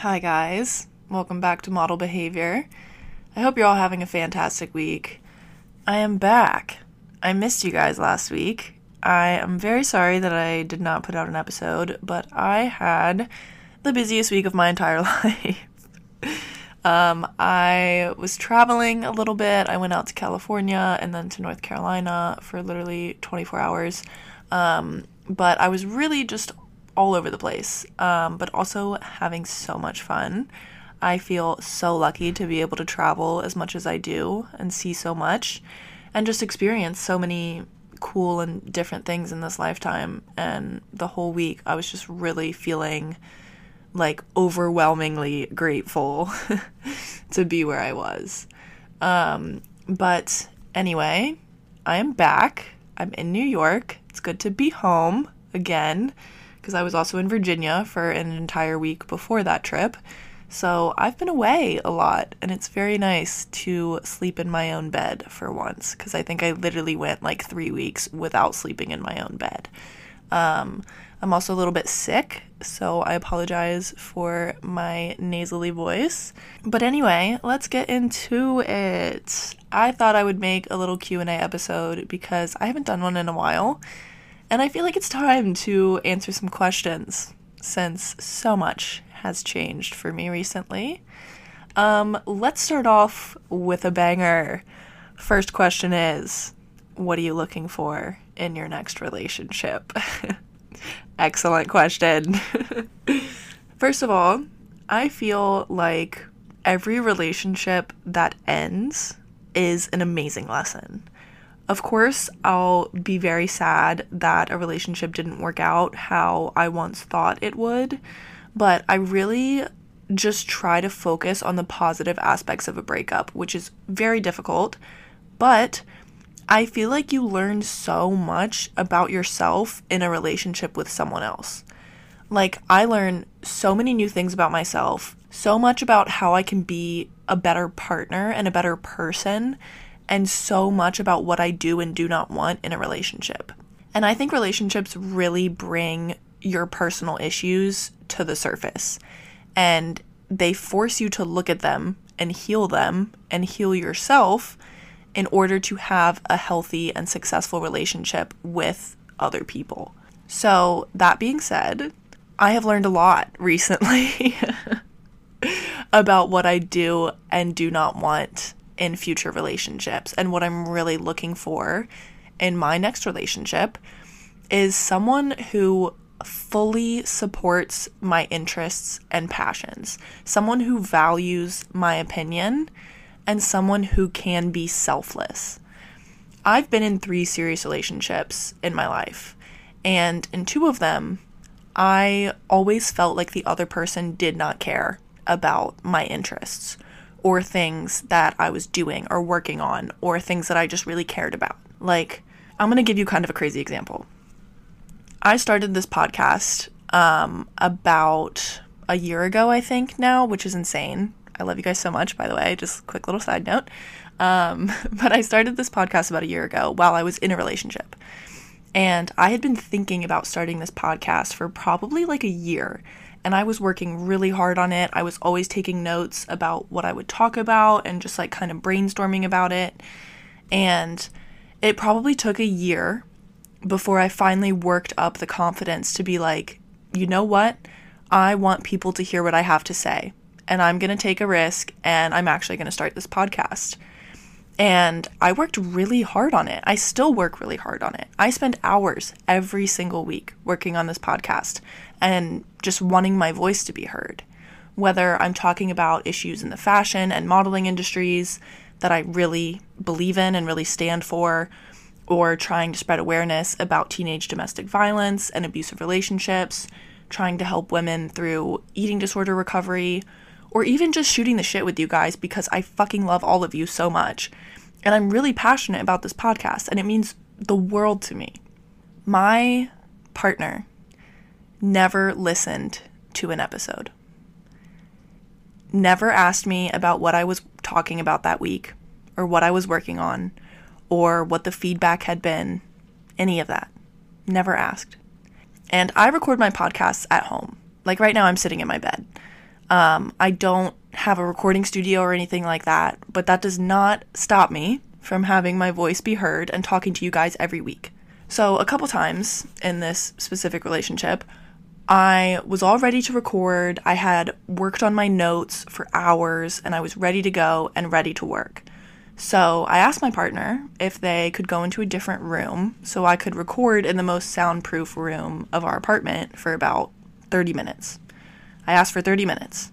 Hi, guys. Welcome back to Model Behavior. I hope you're all having a fantastic week. I am back. I missed you guys last week. I am very sorry that I did not put out an episode, but I had the busiest week of my entire life. um, I was traveling a little bit. I went out to California and then to North Carolina for literally 24 hours. Um, but I was really just all over the place, um, but also having so much fun. I feel so lucky to be able to travel as much as I do and see so much and just experience so many cool and different things in this lifetime. And the whole week, I was just really feeling like overwhelmingly grateful to be where I was. Um, but anyway, I am back. I'm in New York. It's good to be home again because I was also in Virginia for an entire week before that trip. So I've been away a lot, and it's very nice to sleep in my own bed for once because I think I literally went like three weeks without sleeping in my own bed. Um, I'm also a little bit sick, so I apologize for my nasally voice. But anyway, let's get into it. I thought I would make a little Q&A episode because I haven't done one in a while, and I feel like it's time to answer some questions since so much has changed for me recently. Um, let's start off with a banger. First question is What are you looking for in your next relationship? Excellent question. First of all, I feel like every relationship that ends is an amazing lesson. Of course, I'll be very sad that a relationship didn't work out how I once thought it would, but I really just try to focus on the positive aspects of a breakup, which is very difficult, but I feel like you learn so much about yourself in a relationship with someone else. Like, I learn so many new things about myself, so much about how I can be a better partner and a better person, and so much about what I do and do not want in a relationship. And I think relationships really bring your personal issues to the surface. And they force you to look at them and heal them and heal yourself in order to have a healthy and successful relationship with other people. So, that being said, I have learned a lot recently about what I do and do not want in future relationships. And what I'm really looking for in my next relationship is someone who fully supports my interests and passions, someone who values my opinion, and someone who can be selfless. I've been in three serious relationships in my life, and in two of them, I always felt like the other person did not care about my interests or things that I was doing or working on or things that I just really cared about. Like, I'm going to give you kind of a crazy example. I started this podcast um, about a year ago, I think now, which is insane. I love you guys so much, by the way. Just quick little side note. Um, but I started this podcast about a year ago while I was in a relationship. And I had been thinking about starting this podcast for probably like a year. And I was working really hard on it. I was always taking notes about what I would talk about and just like kind of brainstorming about it. And it probably took a year before I finally worked up the confidence to be like, you know what? I want people to hear what I have to say. And I'm going to take a risk and I'm actually going to start this podcast. And I worked really hard on it. I still work really hard on it. I spend hours every single week working on this podcast and just wanting my voice to be heard. Whether I'm talking about issues in the fashion and modeling industries that I really believe in and really stand for, or trying to spread awareness about teenage domestic violence and abusive relationships, trying to help women through eating disorder recovery, or even just shooting the shit with you guys because I fucking love all of you so much. And I'm really passionate about this podcast, and it means the world to me. My partner never listened to an episode, never asked me about what I was talking about that week or what I was working on or what the feedback had been, any of that. Never asked. And I record my podcasts at home. Like right now, I'm sitting in my bed. Um, I don't have a recording studio or anything like that, but that does not stop me from having my voice be heard and talking to you guys every week. So, a couple times in this specific relationship, I was all ready to record. I had worked on my notes for hours and I was ready to go and ready to work. So I asked my partner if they could go into a different room so I could record in the most soundproof room of our apartment for about 30 minutes. I asked for 30 minutes.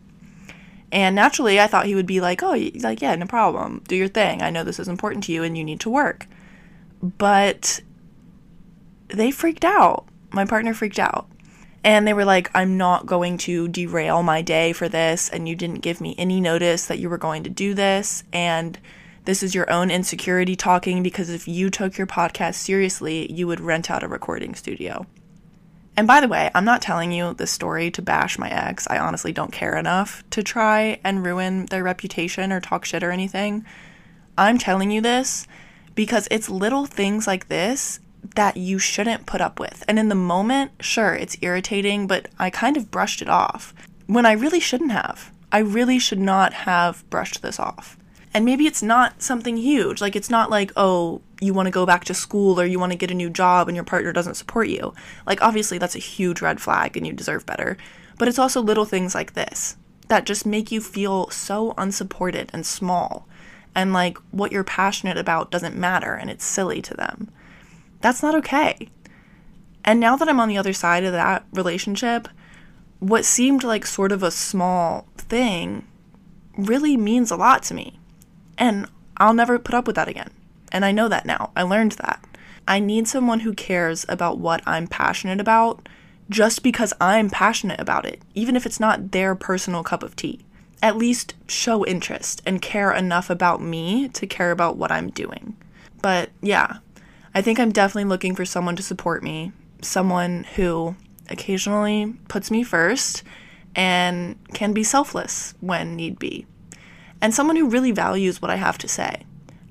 And naturally, I thought he would be like, oh, like, yeah, no problem. Do your thing. I know this is important to you and you need to work. But they freaked out. My partner freaked out. And they were like, I'm not going to derail my day for this. And you didn't give me any notice that you were going to do this. And this is your own insecurity talking because if you took your podcast seriously, you would rent out a recording studio. And by the way, I'm not telling you this story to bash my ex. I honestly don't care enough to try and ruin their reputation or talk shit or anything. I'm telling you this because it's little things like this that you shouldn't put up with. And in the moment, sure, it's irritating, but I kind of brushed it off when I really shouldn't have. I really should not have brushed this off. And maybe it's not something huge. Like, it's not like, oh, you want to go back to school or you want to get a new job and your partner doesn't support you. Like, obviously, that's a huge red flag and you deserve better. But it's also little things like this that just make you feel so unsupported and small. And like, what you're passionate about doesn't matter and it's silly to them. That's not okay. And now that I'm on the other side of that relationship, what seemed like sort of a small thing really means a lot to me. And I'll never put up with that again. And I know that now. I learned that. I need someone who cares about what I'm passionate about just because I'm passionate about it, even if it's not their personal cup of tea. At least show interest and care enough about me to care about what I'm doing. But yeah, I think I'm definitely looking for someone to support me, someone who occasionally puts me first and can be selfless when need be, and someone who really values what I have to say.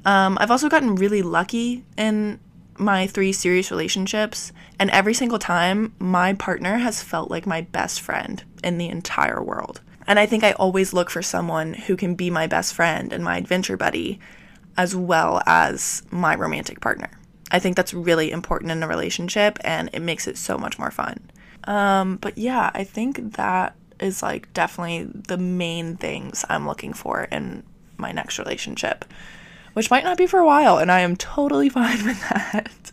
Um, I've also gotten really lucky in my three serious relationships, and every single time, my partner has felt like my best friend in the entire world. And I think I always look for someone who can be my best friend and my adventure buddy, as well as my romantic partner. I think that's really important in a relationship and it makes it so much more fun. Um, but yeah, I think that is like definitely the main things I'm looking for in my next relationship, which might not be for a while, and I am totally fine with that.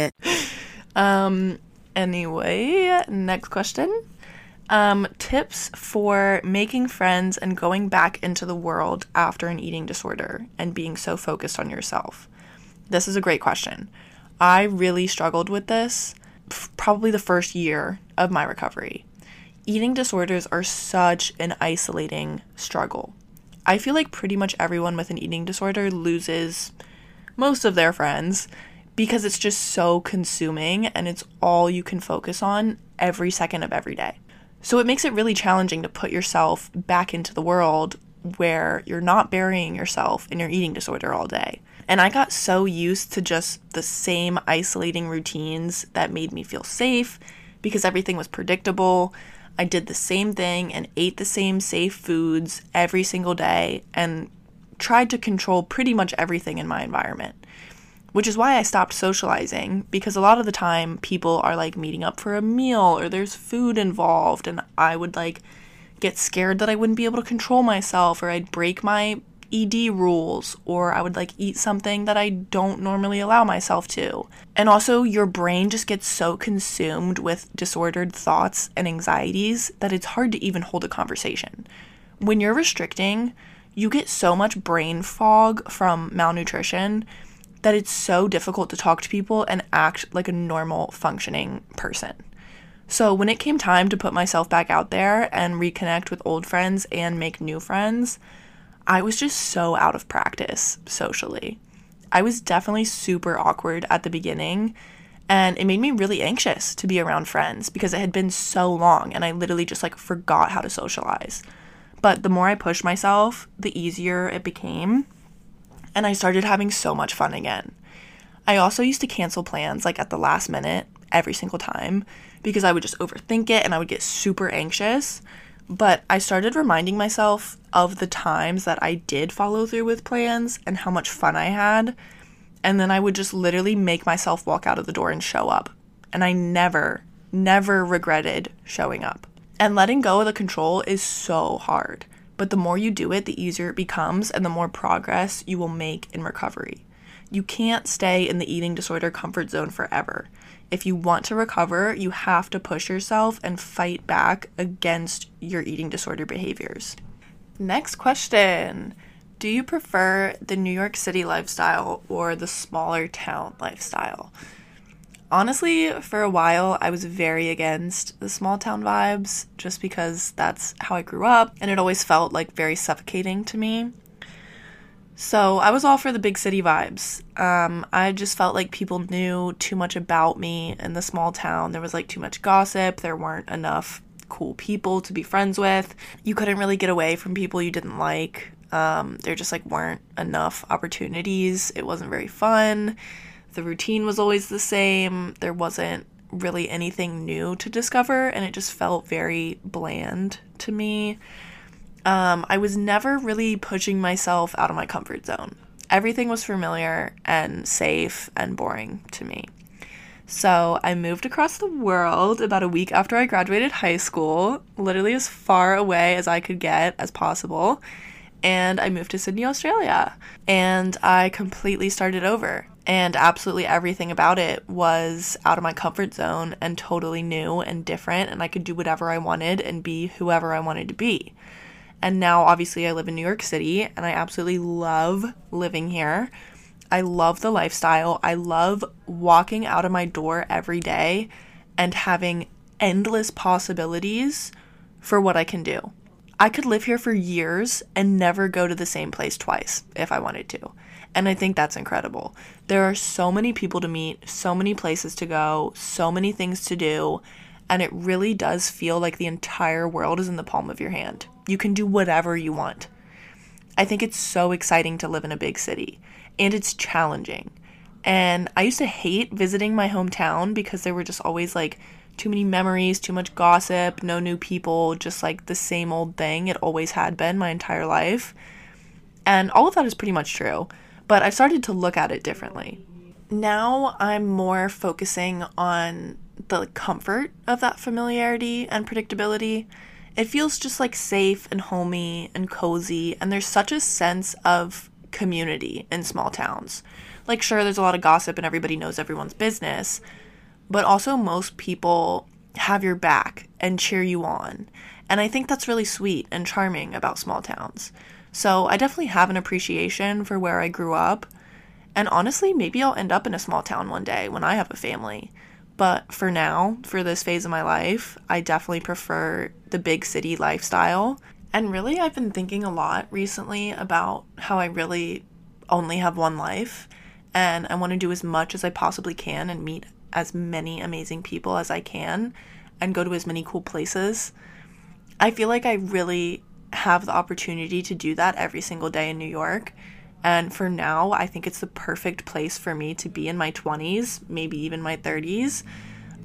it. Um, anyway, next question. Um, tips for making friends and going back into the world after an eating disorder and being so focused on yourself. This is a great question. I really struggled with this f- probably the first year of my recovery. Eating disorders are such an isolating struggle. I feel like pretty much everyone with an eating disorder loses most of their friends because it's just so consuming and it's all you can focus on every second of every day. So it makes it really challenging to put yourself back into the world where you're not burying yourself in your eating disorder all day. And I got so used to just the same isolating routines that made me feel safe because everything was predictable. I did the same thing and ate the same safe foods every single day and tried to control pretty much everything in my environment which is why I stopped socializing because a lot of the time people are like meeting up for a meal or there's food involved and I would like get scared that I wouldn't be able to control myself or I'd break my ED rules or I would like eat something that I don't normally allow myself to. And also your brain just gets so consumed with disordered thoughts and anxieties that it's hard to even hold a conversation. When you're restricting, you get so much brain fog from malnutrition that it's so difficult to talk to people and act like a normal functioning person. So when it came time to put myself back out there and reconnect with old friends and make new friends, I was just so out of practice socially. I was definitely super awkward at the beginning, and it made me really anxious to be around friends because it had been so long and I literally just like forgot how to socialize. But the more I pushed myself, the easier it became, and I started having so much fun again. I also used to cancel plans like at the last minute every single time because I would just overthink it and I would get super anxious. But I started reminding myself of the times that I did follow through with plans and how much fun I had. And then I would just literally make myself walk out of the door and show up. And I never, never regretted showing up. And letting go of the control is so hard. But the more you do it, the easier it becomes and the more progress you will make in recovery. You can't stay in the eating disorder comfort zone forever. If you want to recover, you have to push yourself and fight back against your eating disorder behaviors. Next question Do you prefer the New York City lifestyle or the smaller town lifestyle? Honestly, for a while, I was very against the small town vibes just because that's how I grew up and it always felt like very suffocating to me. So I was all for the big city vibes. Um, I just felt like people knew too much about me in the small town. There was like too much gossip. There weren't enough cool people to be friends with. You couldn't really get away from people you didn't like. Um, there just like weren't enough opportunities. It wasn't very fun. The routine was always the same. There wasn't really anything new to discover, and it just felt very bland to me. Um, I was never really pushing myself out of my comfort zone. Everything was familiar and safe and boring to me. So I moved across the world about a week after I graduated high school, literally as far away as I could get as possible. And I moved to Sydney, Australia. And I completely started over. And absolutely everything about it was out of my comfort zone and totally new and different. And I could do whatever I wanted and be whoever I wanted to be. And now, obviously, I live in New York City and I absolutely love living here. I love the lifestyle. I love walking out of my door every day and having endless possibilities for what I can do. I could live here for years and never go to the same place twice if I wanted to. And I think that's incredible. There are so many people to meet, so many places to go, so many things to do, and it really does feel like the entire world is in the palm of your hand. You can do whatever you want. I think it's so exciting to live in a big city, and it's challenging. And I used to hate visiting my hometown because there were just always like too many memories, too much gossip, no new people, just like the same old thing it always had been my entire life. And all of that is pretty much true, but I've started to look at it differently. Now I'm more focusing on the comfort of that familiarity and predictability it feels just like safe and homey and cozy, and there's such a sense of community in small towns. Like, sure, there's a lot of gossip and everybody knows everyone's business, but also most people have your back and cheer you on. And I think that's really sweet and charming about small towns. So I definitely have an appreciation for where I grew up. And honestly, maybe I'll end up in a small town one day when I have a family. But for now, for this phase of my life, I definitely prefer the big city lifestyle. And really, I've been thinking a lot recently about how I really only have one life and I want to do as much as I possibly can and meet as many amazing people as I can and go to as many cool places. I feel like I really have the opportunity to do that every single day in New York. And for now, I think it's the perfect place for me to be in my 20s, maybe even my 30s,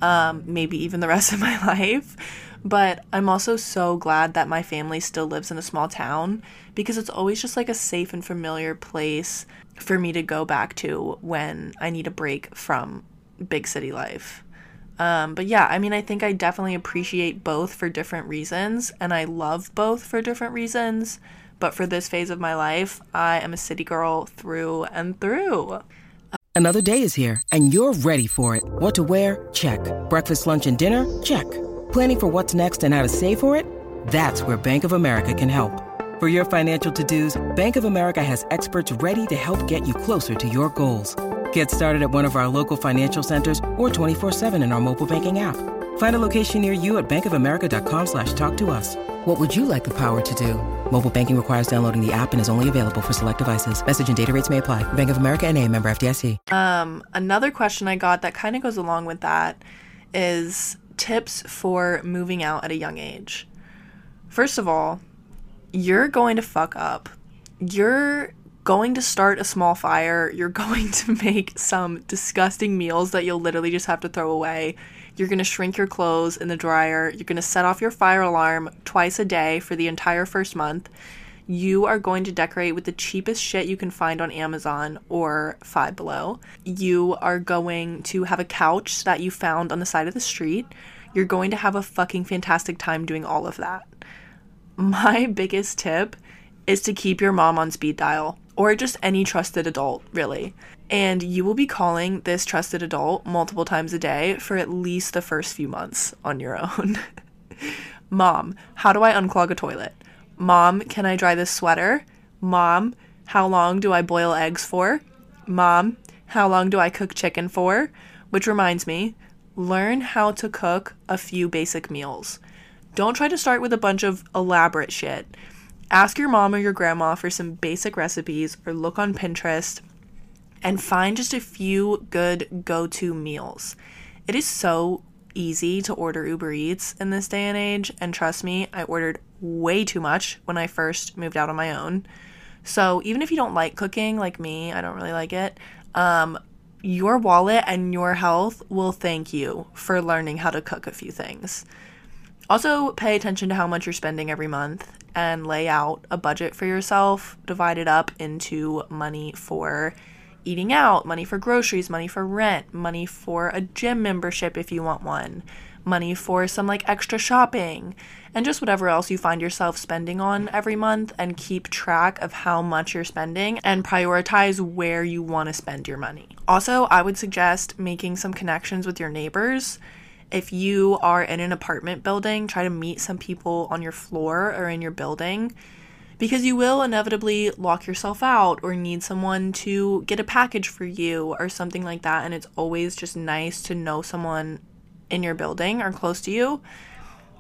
um, maybe even the rest of my life. But I'm also so glad that my family still lives in a small town because it's always just like a safe and familiar place for me to go back to when I need a break from big city life. Um, but yeah, I mean, I think I definitely appreciate both for different reasons, and I love both for different reasons. But for this phase of my life, I am a city girl through and through. Another day is here, and you're ready for it. What to wear? Check. Breakfast, lunch, and dinner? Check. Planning for what's next and how to save for it? That's where Bank of America can help. For your financial to dos, Bank of America has experts ready to help get you closer to your goals. Get started at one of our local financial centers or 24 7 in our mobile banking app. Find a location near you at bankofamerica.com slash talk to us. What would you like the power to do? Mobile banking requires downloading the app and is only available for select devices. Message and data rates may apply. Bank of America and a member FDIC. Um, another question I got that kind of goes along with that is tips for moving out at a young age. First of all, you're going to fuck up. You're going to start a small fire. You're going to make some disgusting meals that you'll literally just have to throw away. You're going to shrink your clothes in the dryer. You're going to set off your fire alarm twice a day for the entire first month. You are going to decorate with the cheapest shit you can find on Amazon or Five Below. You are going to have a couch that you found on the side of the street. You're going to have a fucking fantastic time doing all of that. My biggest tip is to keep your mom on speed dial or just any trusted adult, really. And you will be calling this trusted adult multiple times a day for at least the first few months on your own. Mom, how do I unclog a toilet? Mom, can I dry this sweater? Mom, how long do I boil eggs for? Mom, how long do I cook chicken for? Which reminds me, learn how to cook a few basic meals. Don't try to start with a bunch of elaborate shit. Ask your mom or your grandma for some basic recipes or look on Pinterest and find just a few good go to meals. It is so easy to order Uber Eats in this day and age, and trust me, I ordered way too much when I first moved out on my own. So even if you don't like cooking like me, I don't really like it. Um, your wallet and your health will thank you for learning how to cook a few things. Also, pay attention to how much you're spending every month and lay out a budget for yourself, divide it up into money for eating out, money for groceries, money for rent, money for a gym membership if you want one, money for some like extra shopping, and just whatever else you find yourself spending on every month and keep track of how much you're spending and prioritize where you want to spend your money. Also, I would suggest making some connections with your neighbors if you are in an apartment building, try to meet some people on your floor or in your building because you will inevitably lock yourself out or need someone to get a package for you or something like that. And it's always just nice to know someone in your building or close to you.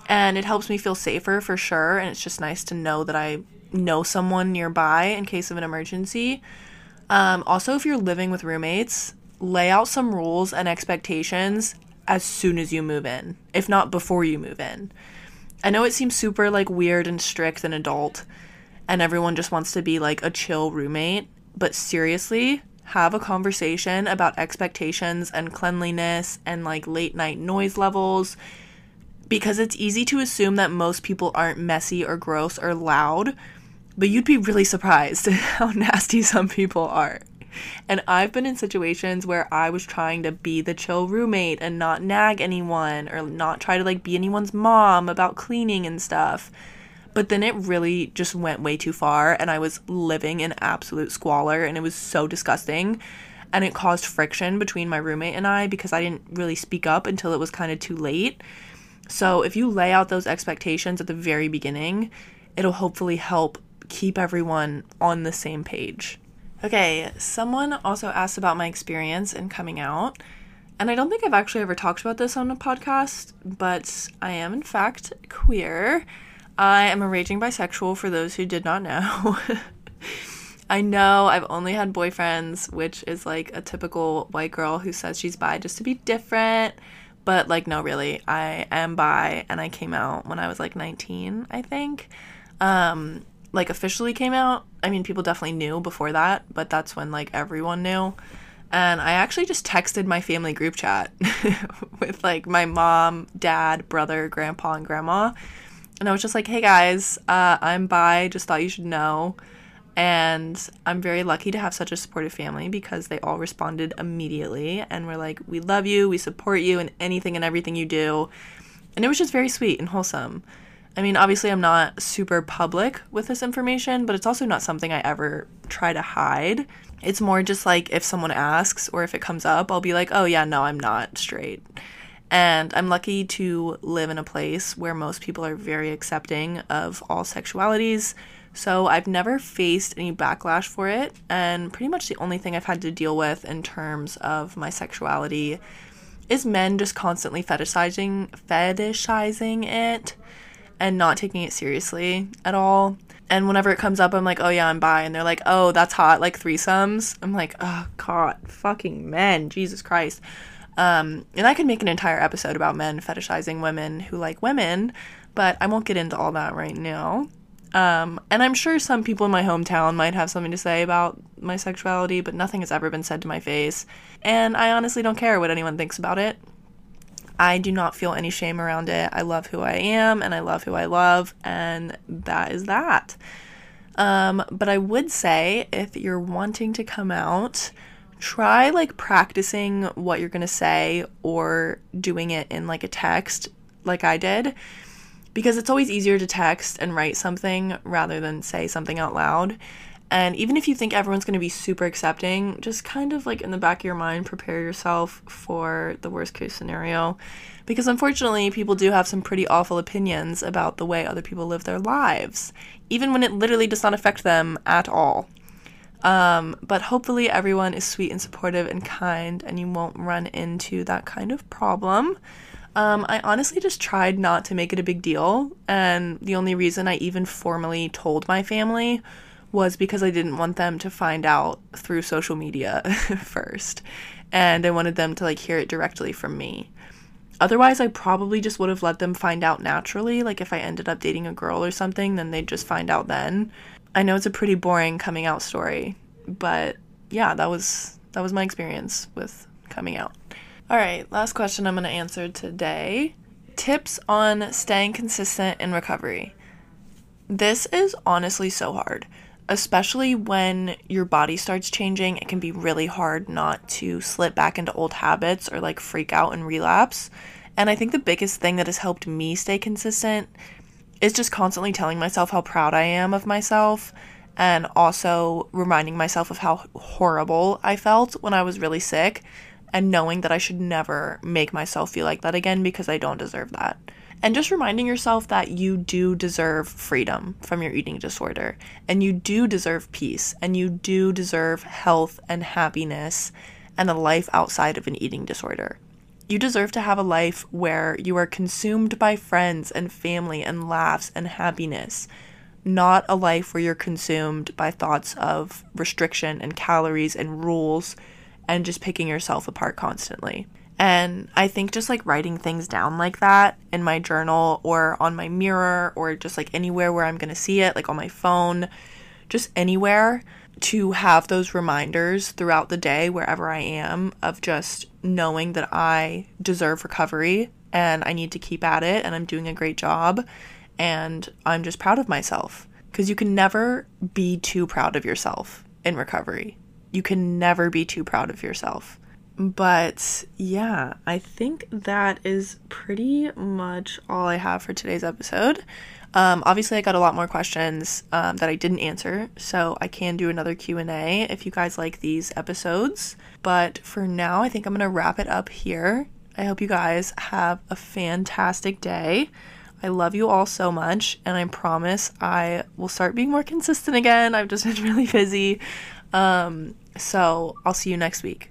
And it helps me feel safer for sure. And it's just nice to know that I know someone nearby in case of an emergency. Um, also, if you're living with roommates, lay out some rules and expectations as soon as you move in, if not before you move in. I know it seems super like weird and strict and adult, and everyone just wants to be like a chill roommate, but seriously, have a conversation about expectations and cleanliness and like late night noise levels because it's easy to assume that most people aren't messy or gross or loud, but you'd be really surprised how nasty some people are. And I've been in situations where I was trying to be the chill roommate and not nag anyone or not try to like be anyone's mom about cleaning and stuff. But then it really just went way too far and I was living in absolute squalor and it was so disgusting. And it caused friction between my roommate and I because I didn't really speak up until it was kind of too late. So if you lay out those expectations at the very beginning, it'll hopefully help keep everyone on the same page. Okay, someone also asked about my experience in coming out. And I don't think I've actually ever talked about this on a podcast, but I am in fact queer. I am a raging bisexual for those who did not know. I know I've only had boyfriends, which is like a typical white girl who says she's bi just to be different. But like, no, really, I am bi and I came out when I was like 19, I think. Um, like officially came out. I mean, people definitely knew before that, but that's when like everyone knew. And I actually just texted my family group chat with like my mom, dad, brother, grandpa, and grandma. And I was just like, hey guys, uh, I'm bi, just thought you should know. And I'm very lucky to have such a supportive family because they all responded immediately and were like, we love you, we support you in anything and everything you do. And it was just very sweet and wholesome. I mean, obviously, I'm not super public with this information, but it's also not something I ever try to hide. It's more just like if someone asks or if it comes up, I'll be like, oh, yeah, no, I'm not straight. And I'm lucky to live in a place where most people are very accepting of all sexualities. So I've never faced any backlash for it. And pretty much the only thing I've had to deal with in terms of my sexuality is men just constantly fetishizing fetishizing it and not taking it seriously at all. And whenever it comes up, I'm like, oh yeah, I'm bi. And they're like, oh, that's hot, like threesomes. I'm like, oh god, fucking men, Jesus Christ. Um, and I could make an entire episode about men fetishizing women who like women, but I won't get into all that right now. Um, and I'm sure some people in my hometown might have something to say about my sexuality, but nothing has ever been said to my face. And I honestly don't care what anyone thinks about it. I do not feel any shame around it. I love who I am and I love who I love, and that is that. Um, but I would say if you're wanting to come out, try like practicing what you're gonna say or doing it in like a text, like I did, because it's always easier to text and write something rather than say something out loud. And even if you think everyone's going to be super accepting, just kind of like in the back of your mind, prepare yourself for the worst case scenario. Because unfortunately, people do have some pretty awful opinions about the way other people live their lives, even when it literally does not affect them at all. Um, but hopefully, everyone is sweet and supportive and kind, and you won't run into that kind of problem. Um, I honestly just tried not to make it a big deal, and the only reason I even formally told my family was because I didn't want them to find out through social media first. And I wanted them to like hear it directly from me. Otherwise, I probably just would have let them find out naturally. Like if I ended up dating a girl or something, then they'd just find out then. I know it's a pretty boring coming out story, but yeah, that was that was my experience with coming out. All right, last question I'm going to answer today. Tips on staying consistent in recovery. This is honestly so hard especially when your body starts changing, it can be really hard not to slip back into old habits or like freak out and relapse. And I think the biggest thing that has helped me stay consistent is just constantly telling myself how proud I am of myself and also reminding myself of how horrible I felt when I was really sick and knowing that I should never make myself feel like that again because I don't deserve that and just reminding yourself that you do deserve freedom from your eating disorder, and you do deserve peace, and you do deserve health and happiness and a life outside of an eating disorder. You deserve to have a life where you are consumed by friends and family and laughs and happiness, not a life where you're consumed by thoughts of restriction and calories and rules and just picking yourself apart constantly. And I think just like writing things down like that in my journal or on my mirror or just like anywhere where I'm going to see it, like on my phone, just anywhere to have those reminders throughout the day, wherever I am, of just knowing that I deserve recovery and I need to keep at it and I'm doing a great job and I'm just proud of myself. Because you can never be too proud of yourself in recovery. You can never be too proud of yourself. But yeah, I think that is pretty much all I have for today's episode. Um, obviously, I got a lot more questions um, that I didn't answer, so I can do another Q and A if you guys like these episodes. But for now, I think I'm gonna wrap it up here. I hope you guys have a fantastic day. I love you all so much, and I promise I will start being more consistent again. I've just been really busy. Um, so I'll see you next week.